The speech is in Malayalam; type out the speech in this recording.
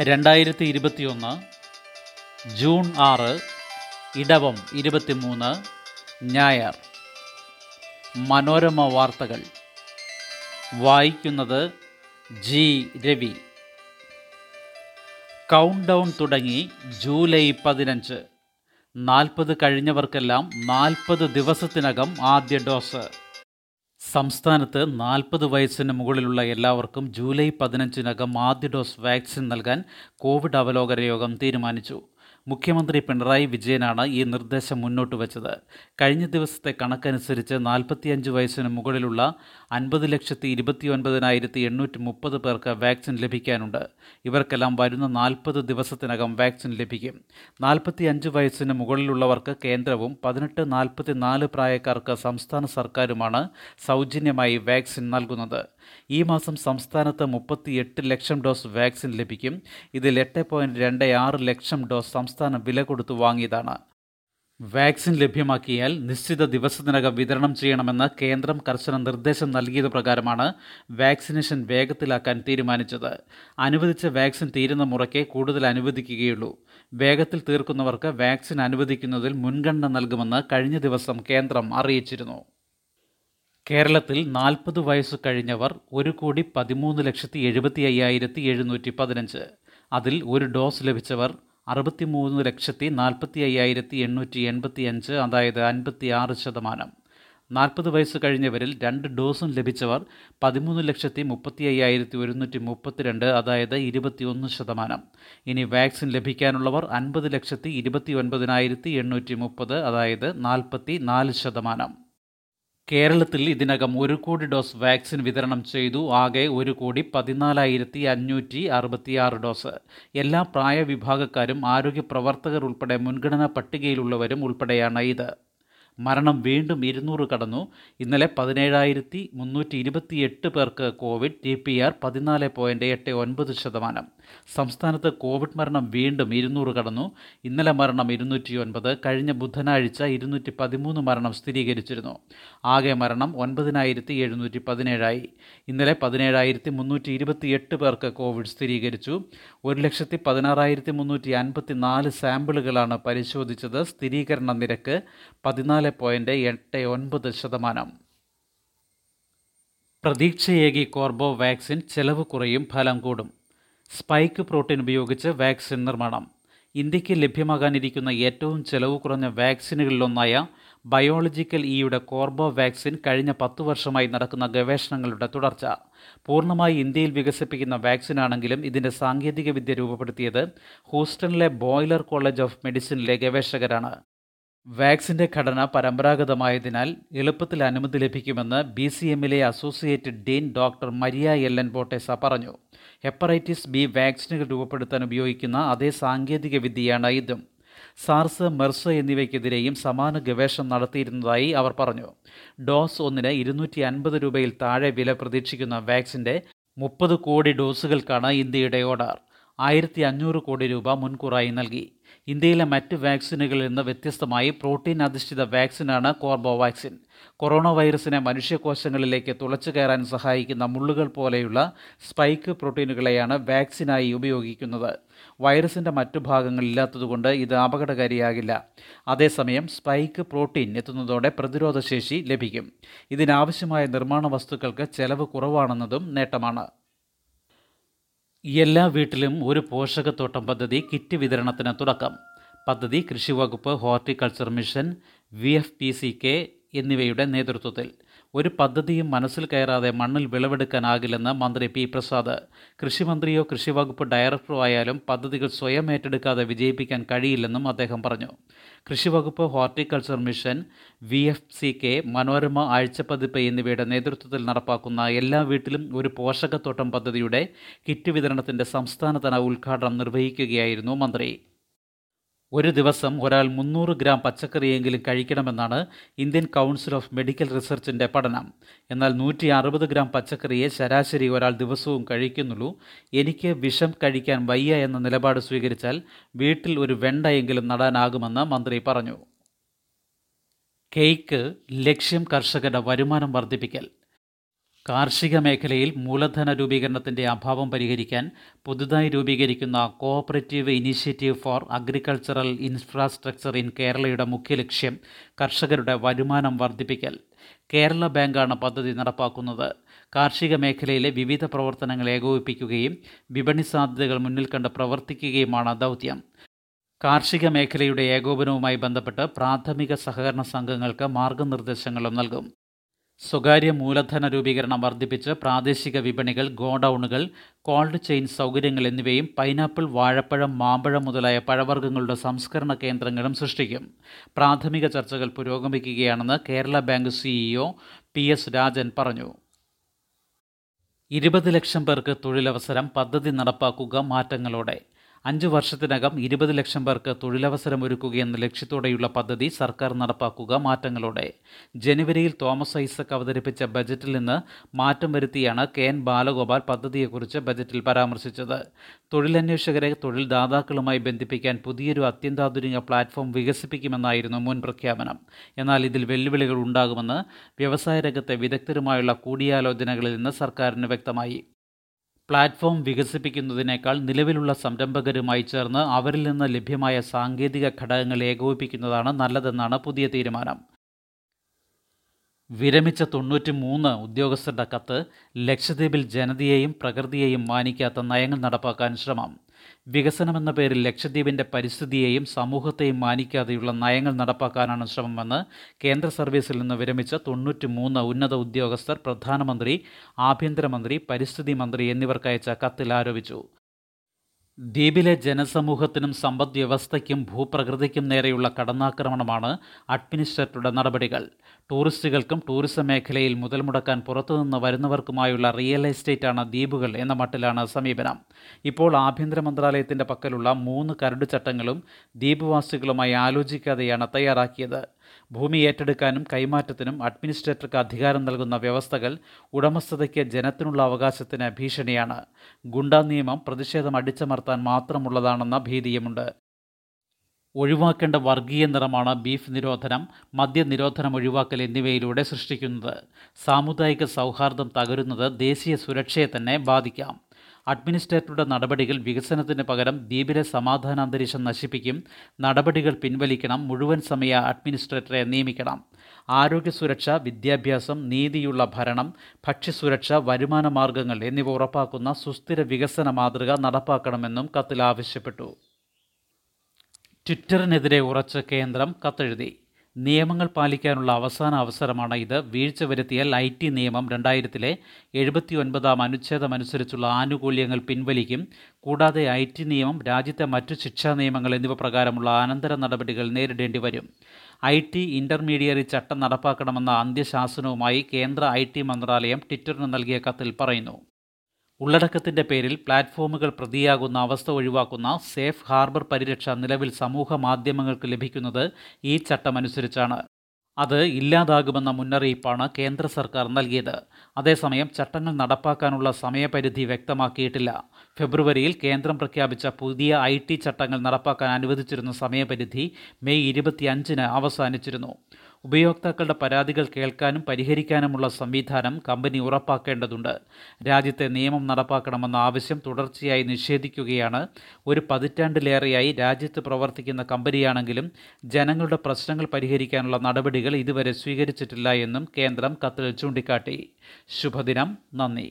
രണ്ടായിരത്തി ഇരുപത്തിയൊന്ന് ജൂൺ ആറ് ഇടവം ഇരുപത്തിമൂന്ന് ഞായർ. മനോരമ വാർത്തകൾ. വായിക്കുന്നത് ജി. രവി. കൗണ്ട് ഡൗൺ തുടങ്ങി ജൂലൈ പതിനഞ്ച്. നാൽപ്പത് കഴിഞ്ഞവർക്കെല്ലാം നാൽപ്പത് ദിവസത്തിനകം ആദ്യ ഡോസ്. സംസ്ഥാനത്ത് നാൽപ്പത് വയസ്സിന് മുകളിലുള്ള എല്ലാവർക്കും ജൂലൈ പതിനഞ്ചിനകം ആദ്യ ഡോസ് വാക്സിൻ നൽകാൻ കോവിഡ് അവലോകന യോഗം തീരുമാനിച്ചു. മുഖ്യമന്ത്രി പിണറായി വിജയനാണ് ഈ നിർദ്ദേശം മുന്നോട്ട് വച്ചത്. കഴിഞ്ഞ ദിവസത്തെ കണക്കനുസരിച്ച് നാൽപ്പത്തിയഞ്ച് വയസ്സിന് മുകളിലുള്ള അൻപത് ലക്ഷത്തി ഇരുപത്തി ഒൻപതിനായിരത്തി എണ്ണൂറ്റി മുപ്പത് പേർക്ക് വാക്സിൻ ലഭിക്കാനുണ്ട്. ഇവർക്കെല്ലാം വരുന്ന നാൽപ്പത് ദിവസത്തിനകം വാക്സിൻ ലഭിക്കും. നാൽപ്പത്തി അഞ്ച് വയസ്സിന് മുകളിലുള്ളവർക്ക് കേന്ദ്രവും പതിനെട്ട് നാൽപ്പത്തി നാല് പ്രായക്കാർക്ക് സംസ്ഥാന സർക്കാരുമാണ് സൗജന്യമായി വാക്സിൻ നൽകുന്നത്. ഈ മാസം സംസ്ഥാനത്ത് മുപ്പത്തിയെട്ട് ലക്ഷം ഡോസ് വാക്സിൻ ലഭിക്കും. ഇതിൽ എട്ട് പോയിന്റ് രണ്ട് ആറ് ലക്ഷം ഡോസ് സംസ്ഥാനം വില കൊടുത്തു വാങ്ങിയതാണ്. വാക്സിൻ ലഭ്യമാക്കിയാൽ നിശ്ചിത ദിവസത്തിനകം വിതരണം ചെയ്യണമെന്ന് കേന്ദ്രം കർശന നിർദ്ദേശം നൽകിയത് പ്രകാരമാണ് വാക്സിനേഷൻ വേഗത്തിലാക്കാൻ തീരുമാനിച്ചത്. അനുവദിച്ച വാക്സിൻ തീരുന്ന മുറയ്ക്ക് കൂടുതൽ അനുവദിക്കുകയുള്ളൂ. വേഗത്തിൽ തീർക്കുന്നവർക്ക് വാക്സിൻ അനുവദിക്കുന്നതിൽ മുൻഗണന നൽകുമെന്ന് കഴിഞ്ഞ ദിവസം കേന്ദ്രം അറിയിച്ചിരുന്നു. കേരളത്തിൽ നാൽപ്പത് വയസ്സ് കഴിഞ്ഞവർ ഒരു കോടി പതിമൂന്ന് ലക്ഷത്തി എഴുപത്തി അയ്യായിരത്തി എഴുന്നൂറ്റി പതിനഞ്ച്. അതിൽ ഒരു ഡോസ് ലഭിച്ചവർ അറുപത്തിമൂന്ന് ലക്ഷത്തി നാൽപ്പത്തി അയ്യായിരത്തി എണ്ണൂറ്റി എൺപത്തി അഞ്ച് അതായത് അൻപത്തി ആറ് ശതമാനം. നാൽപ്പത് വയസ്സ് കഴിഞ്ഞവരിൽ രണ്ട് ഡോസും ലഭിച്ചവർ പതിമൂന്ന് ലക്ഷത്തി മുപ്പത്തി അയ്യായിരത്തി ഒരുന്നൂറ്റി മുപ്പത്തിരണ്ട് അതായത് ഇരുപത്തിയൊന്ന് ശതമാനം. ഇനി വാക്സിൻ ലഭിക്കാനുള്ളവർ അൻപത് ലക്ഷത്തി ഇരുപത്തി ഒൻപതിനായിരത്തി എണ്ണൂറ്റി മുപ്പത് അതായത് നാൽപ്പത്തി നാല് ശതമാനം. കേരളത്തിൽ ഇതിനകം ഒരു കോടി ഡോസ് വാക്സിൻ വിതരണം ചെയ്തു. ആകെ ഒരു കോടി പതിനാലായിരത്തി അഞ്ഞൂറ്റി അറുപത്തിയാറ് ഡോസ്. എല്ലാ പ്രായവിഭാഗക്കാരും ആരോഗ്യ പ്രവർത്തകർ ഉൾപ്പെടെ മുൻഗണനാ പട്ടികയിലുള്ളവരും ഉൾപ്പെടെയാണ് ഇത്. മരണം വീണ്ടും ഇരുന്നൂറ് കടന്നു. ഇന്നലെ പതിനേഴായിരത്തി മുന്നൂറ്റി ഇരുപത്തിയെട്ട് പേർക്ക് കോവിഡ് ടി പി ആർ പതിനാല് പോയിന്റ് എട്ട് ഒൻപത് ശതമാനം. സംസ്ഥാനത്ത് കോവിഡ് മരണം വീണ്ടും ഇരുന്നൂറ് കടന്നു. ഇന്നലെ മരണം ഇരുന്നൂറ്റി ഒൻപത് കഴിഞ്ഞ ബുധനാഴ്ച ഇരുന്നൂറ്റി പതിമൂന്ന് മരണം സ്ഥിരീകരിച്ചിരുന്നു. ആകെ മരണം ഒൻപതിനായിരത്തി എഴുന്നൂറ്റി പതിനേഴായി ഇന്നലെ പതിനേഴായിരത്തി മുന്നൂറ്റി ഇരുപത്തിയെട്ട് പേർക്ക് കോവിഡ് സ്ഥിരീകരിച്ചു. ഒരു ലക്ഷത്തി പതിനാറായിരത്തി മുന്നൂറ്റി അൻപത്തി നാല് സാമ്പിളുകളാണ് പരിശോധിച്ചത്. സ്ഥിരീകരണ നിരക്ക് പതിനാല് പോയിന്റ് എട്ട് ഒൻപത് ശതമാനം. പ്രതീക്ഷയേകി കോർബോ വാക്സിൻ ചെലവ് കുറയും ഫലം കൂടും. സ്പൈക്ക് പ്രോട്ടീൻ ഉപയോഗിച്ച് വാക്സിൻ നിർമ്മാണം. ഇന്ത്യയ്ക്ക് ലഭ്യമാകാനിരിക്കുന്ന ഏറ്റവും ചെലവ് കുറഞ്ഞ വാക്സിനുകളിലൊന്നായ ബയോളജിക്കൽ ഇയുടെ കോർബോ വാക്സിൻ കഴിഞ്ഞ പത്തു വർഷമായി നടക്കുന്ന ഗവേഷണങ്ങളുടെ തുടർച്ച. പൂർണമായി ഇന്ത്യയിൽ വികസിപ്പിക്കുന്ന വാക്സിനാണെങ്കിലും ഇതിന്റെ സാങ്കേതികവിദ്യ രൂപപ്പെടുത്തിയത് ഹൂസ്റ്റണിലെ ബോയിലർ കോളേജ് ഓഫ് മെഡിസിനിലെ ഗവേഷകരാണ്. വാക്സിന്റെ ഘടന പരമ്പരാഗതമായതിനാൽ എളുപ്പത്തിൽ അനുമതി ലഭിക്കുമെന്ന് ബി സി എമ്മിലെ associate dean doctor Maria Ellen Boteza പറഞ്ഞു. ഹെപ്പറൈറ്റിസ് ബി വാക്സിനുകൾ രൂപപ്പെടുത്താൻ ഉപയോഗിക്കുന്ന അതേ സാങ്കേതിക വിദ്യയാണ് ഇതും. സാർസ് മെർസ് എന്നിവയ്ക്കെതിരെയും സമാന ഗവേഷണം നടത്തിയിരുന്നതായി അവർ പറഞ്ഞു. ഡോസ് ഒന്നിന് ഇരുന്നൂറ്റി അൻപത് രൂപയിൽ താഴെ വില പ്രതീക്ഷിക്കുന്ന വാക്സിന്റെ മുപ്പത് കോടി ഡോസുകൾക്കാണ് ഇന്ത്യയുടെ ഓർഡർ. ആയിരത്തി അഞ്ഞൂറ് കോടി രൂപ മുൻകൂറായി നൽകി. ഇന്ത്യയിലെ മറ്റ് വാക്സിനുകളിൽ നിന്ന് വ്യത്യസ്തമായി പ്രോട്ടീൻ അധിഷ്ഠിത വാക്സിനാണ് കോർബോവാക്സിൻ. കൊറോണ വൈറസിനെ മനുഷ്യകോശങ്ങളിലേക്ക് തുളച്ചു കയറാൻ സഹായിക്കുന്ന മുള്ളുകൾ പോലെയുള്ള സ്പൈക്ക് പ്രോട്ടീനുകളെയാണ് വാക്സിനായി ഉപയോഗിക്കുന്നത്. വൈറസിന്റെ മറ്റു ഭാഗങ്ങളില്ലാത്തതുകൊണ്ട് ഇത് അപകടകാരിയാകില്ല. അതേസമയം സ്പൈക്ക് പ്രോട്ടീൻ എത്തുന്നതോടെ പ്രതിരോധശേഷി ലഭിക്കും. ഇതിനാവശ്യമായ നിർമ്മാണ വസ്തുക്കൾക്ക് ചെലവ് കുറവാണെന്നതും നേട്ടമാണ്. എല്ലാ വീട്ടിലും ഒരു പോഷകത്തോട്ടം പദ്ധതി കിറ്റ് വിതരണത്തിന് തുടക്കം. പദ്ധതി കൃഷിവകുപ്പ് horticulture mission V F P C K എന്നിവയുടെ നേതൃത്വത്തിൽ. ഒരു പദ്ധതിയും മനസ്സിൽ കയറാതെ മണ്ണിൽ വിളവെടുക്കാനാകില്ലെന്ന് മന്ത്രി പി പ്രസാദ്. കൃഷിമന്ത്രിയോ കൃഷിവകുപ്പ് ഡയറക്ടറോ ആയാലും പദ്ധതികൾ സ്വയം ഏറ്റെടുക്കാതെ വിജയിപ്പിക്കാൻ കഴിയില്ലെന്നും അദ്ദേഹം പറഞ്ഞു. കൃഷിവകുപ്പ് horticulture mission V F C K Manorama ആഴ്ചപ്പതിപ്പ് എന്നിവയുടെ നേതൃത്വത്തിൽ നടപ്പാക്കുന്ന എല്ലാ വീട്ടിലും ഒരു പോഷകത്തോട്ടം പദ്ധതിയുടെ കിറ്റ് വിതരണത്തിന്റെ സംസ്ഥാനതല ഉദ്ഘാടനം നിർവഹിക്കുകയായിരുന്നു മന്ത്രി. ഒരു ദിവസം ഒരാൾ മുന്നൂറ് ഗ്രാം പച്ചക്കറിയെങ്കിലും കഴിക്കണമെന്നാണ് ഇന്ത്യൻ കൗൺസിൽ ഓഫ് മെഡിക്കൽ റിസർച്ചിന്റെ പഠനം. എന്നാൽ നൂറ്റി അറുപത് ഗ്രാം പച്ചക്കറിയെ ശരാശരി ഒരാൾ ദിവസവും കഴിക്കുന്നുള്ളൂ. എനിക്ക് വിഷം കഴിക്കാൻ വയ്യ എന്ന നിലപാട് സ്വീകരിച്ചാൽ വീട്ടിൽ ഒരു വെണ്ടയെങ്കിലും നടാനാകുമെന്ന് മന്ത്രി പറഞ്ഞു. കേക്ക് ലക്ഷ്യം കർഷകരുടെ വരുമാനം വർദ്ധിപ്പിക്കൽ. കാർഷിക മേഖലയിൽ മൂലധന രൂപീകരണത്തിന്റെ അഭാവം പരിഹരിക്കാൻ പുതുതായി രൂപീകരിക്കുന്ന cooperative initiative for agricultural infrastructure in കേരളയുടെ മുഖ്യ ലക്ഷ്യം കർഷകരുടെ വരുമാനം വർദ്ധിപ്പിക്കൽ. കേരള ബാങ്കാണ് പദ്ധതി നടപ്പാക്കുന്നത്. കാർഷിക മേഖലയിലെ വിവിധ പ്രവർത്തനങ്ങൾ ഏകോപിപ്പിക്കുകയും വിപണി സാധ്യതകൾ മുന്നിൽ കണ്ട് പ്രവർത്തിക്കുകയുമാണ് ദൗത്യം. കാർഷിക മേഖലയുടെ ഏകോപനവുമായി ബന്ധപ്പെട്ട് പ്രാഥമിക സഹകരണ സംഘങ്ങൾക്ക് മാർഗനിർദ്ദേശങ്ങളും നൽകും. സ്വകാര്യ മൂലധന രൂപീകരണം വർദ്ധിപ്പിച്ച് പ്രാദേശിക വിപണികൾ ഗോഡൌണുകൾ കോൾഡ് ചെയിൻ സൗകര്യങ്ങൾ എന്നിവയും പൈനാപ്പിൾ വാഴപ്പഴം മാമ്പഴം മുതലായ പഴവർഗങ്ങളുടെ സംസ്കരണ കേന്ദ്രങ്ങളും സൃഷ്ടിക്കും. പ്രാഥമിക ചർച്ചകൾ പുരോഗമിക്കുകയാണെന്ന് Kerala bank CEO P S Rajan പറഞ്ഞു. ഇരുപത് ലക്ഷം പേർക്ക് തൊഴിലവസരം പദ്ധതി നടപ്പാക്കുക മാറ്റങ്ങളോടെ അഞ്ച് വർഷത്തിനകം ഇരുപത് ലക്ഷം പേർക്ക് തൊഴിലവസരം ഒരുക്കുകയെന്ന ലക്ഷ്യത്തോടെയുള്ള പദ്ധതി സർക്കാർ നടപ്പാക്കുക മാറ്റങ്ങളോടെ. ജനുവരിയിൽ തോമസ് ഐസക് അവതരിപ്പിച്ച ബജറ്റിൽ നിന്ന് മാറ്റം വരുത്തിയാണ് കെ എൻ ബാലഗോപാൽ പദ്ധതിയെക്കുറിച്ച് ബജറ്റിൽ പരാമർശിച്ചത്. തൊഴിലന്വേഷകരെ തൊഴിൽദാതാക്കളുമായി ബന്ധിപ്പിക്കാൻ പുതിയൊരു അത്യന്താധുനിക പ്ലാറ്റ്ഫോം വികസിപ്പിക്കുമെന്നായിരുന്നു മുൻ പ്രഖ്യാപനം. എന്നാൽ ഇതിൽ വെല്ലുവിളികൾ ഉണ്ടാകുമെന്ന് വ്യവസായ രംഗത്തെ വിദഗ്ധരുമായുള്ള കൂടിയാലോചനകളിൽ നിന്ന് സർക്കാരിന് വ്യക്തമായി. പ്ലാറ്റ്ഫോം വികസിപ്പിക്കുന്നതിനേക്കാൾ നിലവിലുള്ള സംരംഭകരുമായി ചേർന്ന് അവരിൽ നിന്ന് ലഭ്യമായ സാങ്കേതിക ഘടകങ്ങൾ ഏകോപിപ്പിക്കുന്നതാണ് നല്ലതെന്നാണ് പുതിയ തീരുമാനം. വിരമിച്ച തൊണ്ണൂറ്റി മൂന്ന് ഉദ്യോഗസ്ഥരുടെ കത്ത് ലക്ഷദ്വീപിൽ ജനതയെയും പ്രകൃതിയെയും മാനിക്കാത്ത നയങ്ങൾ നടപ്പാക്കാൻ ശ്രമം. വികസനമെന്ന പേരിൽ ലക്ഷദ്വീപിന്റെ പരിസ്ഥിതിയെയും സമൂഹത്തെയും മാനിക്കാതെയുള്ള നയങ്ങൾ നടപ്പാക്കാനാണ് ശ്രമമെന്ന് കേന്ദ്ര സർവീസിൽ നിന്ന് വിരമിച്ച തൊണ്ണൂറ്റി മൂന്ന് ഉന്നത ഉദ്യോഗസ്ഥർ പ്രധാനമന്ത്രി ആഭ്യന്തരമന്ത്രി പരിസ്ഥിതി മന്ത്രി എന്നിവർക്കയച്ച കത്തിൽ ആരോപിച്ചു. ദ്വീപിലെ ജനസമൂഹത്തിനും സമ്പദ് വ്യവസ്ഥയ്ക്കും ഭൂപ്രകൃതിക്കും നേരെയുള്ള കടന്നാക്രമണമാണ് അഡ്മിനിസ്ട്രേറ്ററുടെ നടപടികൾ. ടൂറിസ്റ്റുകൾക്കും ടൂറിസം മേഖലയിൽ മുതൽ മുടക്കാൻ പുറത്തുനിന്ന് വരുന്നവർക്കുമായുള്ള റിയൽ എസ്റ്റേറ്റാണ് ദ്വീപുകൾ എന്ന മട്ടിലാണ് സമീപനം. ഇപ്പോൾ ആഭ്യന്തര മന്ത്രാലയത്തിന്റെ പക്കലുള്ള മൂന്ന് കരട് ചട്ടങ്ങളും ദ്വീപുവാസികളുമായി ആലോചിക്കാതെയാണ് തയ്യാറാക്കിയത്. ഭൂമി ഏറ്റെടുക്കാനും കൈമാറ്റത്തിനും അഡ്മിനിസ്ട്രേറ്റർക്ക് അധികാരം നൽകുന്ന വ്യവസ്ഥകൾ ഉടമസ്ഥതയ്ക്ക് ജനത്തിനുള്ള അവകാശത്തിന് ഭീഷണിയാണ്. ഗുണ്ടാ നിയമം പ്രതിഷേധം അടിച്ചമർത്താൻ മാത്രമുള്ളതാണെന്ന ഭീതിയുമുണ്ട്. ഒഴിവാക്കേണ്ട വർഗീയ നിറമാണ് ബീഫ് നിരോധനം മദ്യനിരോധനം ഒഴിവാക്കൽ എന്നിവയിലൂടെ സൃഷ്ടിക്കുന്നത്. സാമുദായിക സൗഹാർദ്ദം തകരുന്നത് ദേശീയ സുരക്ഷയെ തന്നെ ബാധിക്കാം. അഡ്മിനിസ്ട്രേറ്ററുടെ നടപടികൾ വികസനത്തിന് പകരം ദ്വീപിലെ സമാധാന അന്തരീക്ഷം നശിപ്പിക്കും. നടപടികൾ പിൻവലിക്കണം. മുഴുവൻ സമയ അഡ്മിനിസ്ട്രേറ്ററെ നിയമിക്കണം. ആരോഗ്യ സുരക്ഷ വിദ്യാഭ്യാസം നീതിയുള്ള ഭരണം ഭക്ഷ്യസുരക്ഷ വരുമാന മാർഗങ്ങൾ എന്നിവ ഉറപ്പാക്കുന്ന സുസ്ഥിര വികസന മാതൃക നടപ്പാക്കണമെന്നും കത്തിൽ ആവശ്യപ്പെട്ടു. ട്വിറ്ററിനെതിരെ ഉറച്ച കേന്ദ്രം കത്തെഴുതി. നിയമങ്ങൾ പാലിക്കാനുള്ള അവസാന അവസരമാണ് ഇത്. വീഴ്ച വരുത്തിയാൽ ഐ ടി നിയമം രണ്ടായിരത്തിലെ എഴുപത്തി ഒൻപതാം അനുച്ഛേദമനുസരിച്ചുള്ള ആനുകൂല്യങ്ങൾ പിൻവലിക്കും. കൂടാതെ ഐ ടി നിയമം രാജ്യത്തെ മറ്റു ശിക്ഷാ നിയമങ്ങൾ എന്നിവ പ്രകാരമുള്ള അനന്തര നടപടികൾ നേരിടേണ്ടി വരും. ഐ ടി ഇന്റർമീഡിയറി ചട്ടം നടപ്പാക്കണമെന്ന അന്ത്യശാസനവുമായി കേന്ദ്ര ഐ ടി മന്ത്രാലയം ട്വിറ്ററിന് നൽകിയ കത്തിൽ പറയുന്നു. ഉള്ളടക്കത്തിന്റെ പേരിൽ പ്ലാറ്റ്ഫോമുകൾ പ്രതിയാകുന്ന അവസ്ഥ ഒഴിവാക്കുന്ന സേഫ് ഹാർബർ പരിരക്ഷ നിലവിൽ സമൂഹ മാധ്യമങ്ങൾക്ക് ലഭിക്കുന്നത് ഈ ചട്ടമനുസരിച്ചാണ്. അത് ഇല്ലാതാകുമെന്ന മുന്നറിയിപ്പാണ് കേന്ദ്ര സർക്കാർ നൽകിയത്. അതേസമയം ചട്ടങ്ങൾ നടപ്പാക്കാനുള്ള സമയപരിധി വ്യക്തമാക്കിയിട്ടില്ല. ഫെബ്രുവരിയിൽ കേന്ദ്രം പ്രഖ്യാപിച്ച പുതിയ ഐ ചട്ടങ്ങൾ നടപ്പാക്കാൻ അനുവദിച്ചിരുന്ന സമയപരിധി മെയ് ഇരുപത്തിയഞ്ചിന് അവസാനിച്ചിരുന്നു. ഉപയോക്താക്കളുടെ പരാതികൾ കേൾക്കാനും പരിഹരിക്കാനുമുള്ള സംവിധാനം കമ്പനി ഉറപ്പാക്കേണ്ടതുണ്ട്. രാജ്യത്തെ നിയമം നടപ്പാക്കണമെന്ന ആവശ്യം തുടർച്ചയായി നിഷേധിക്കുകയാണ്. ഒരു പതിറ്റാണ്ടിലേറെയായി രാജ്യത്ത് പ്രവർത്തിക്കുന്ന കമ്പനിയാണെങ്കിലും ജനങ്ങളുടെ പ്രശ്നങ്ങൾ പരിഹരിക്കാനുള്ള നടപടികൾ ഇതുവരെ സ്വീകരിച്ചിട്ടില്ല എന്നും കേന്ദ്രം കത്തിൽ ചൂണ്ടിക്കാട്ടി. ശുഭദിനം. നന്ദി.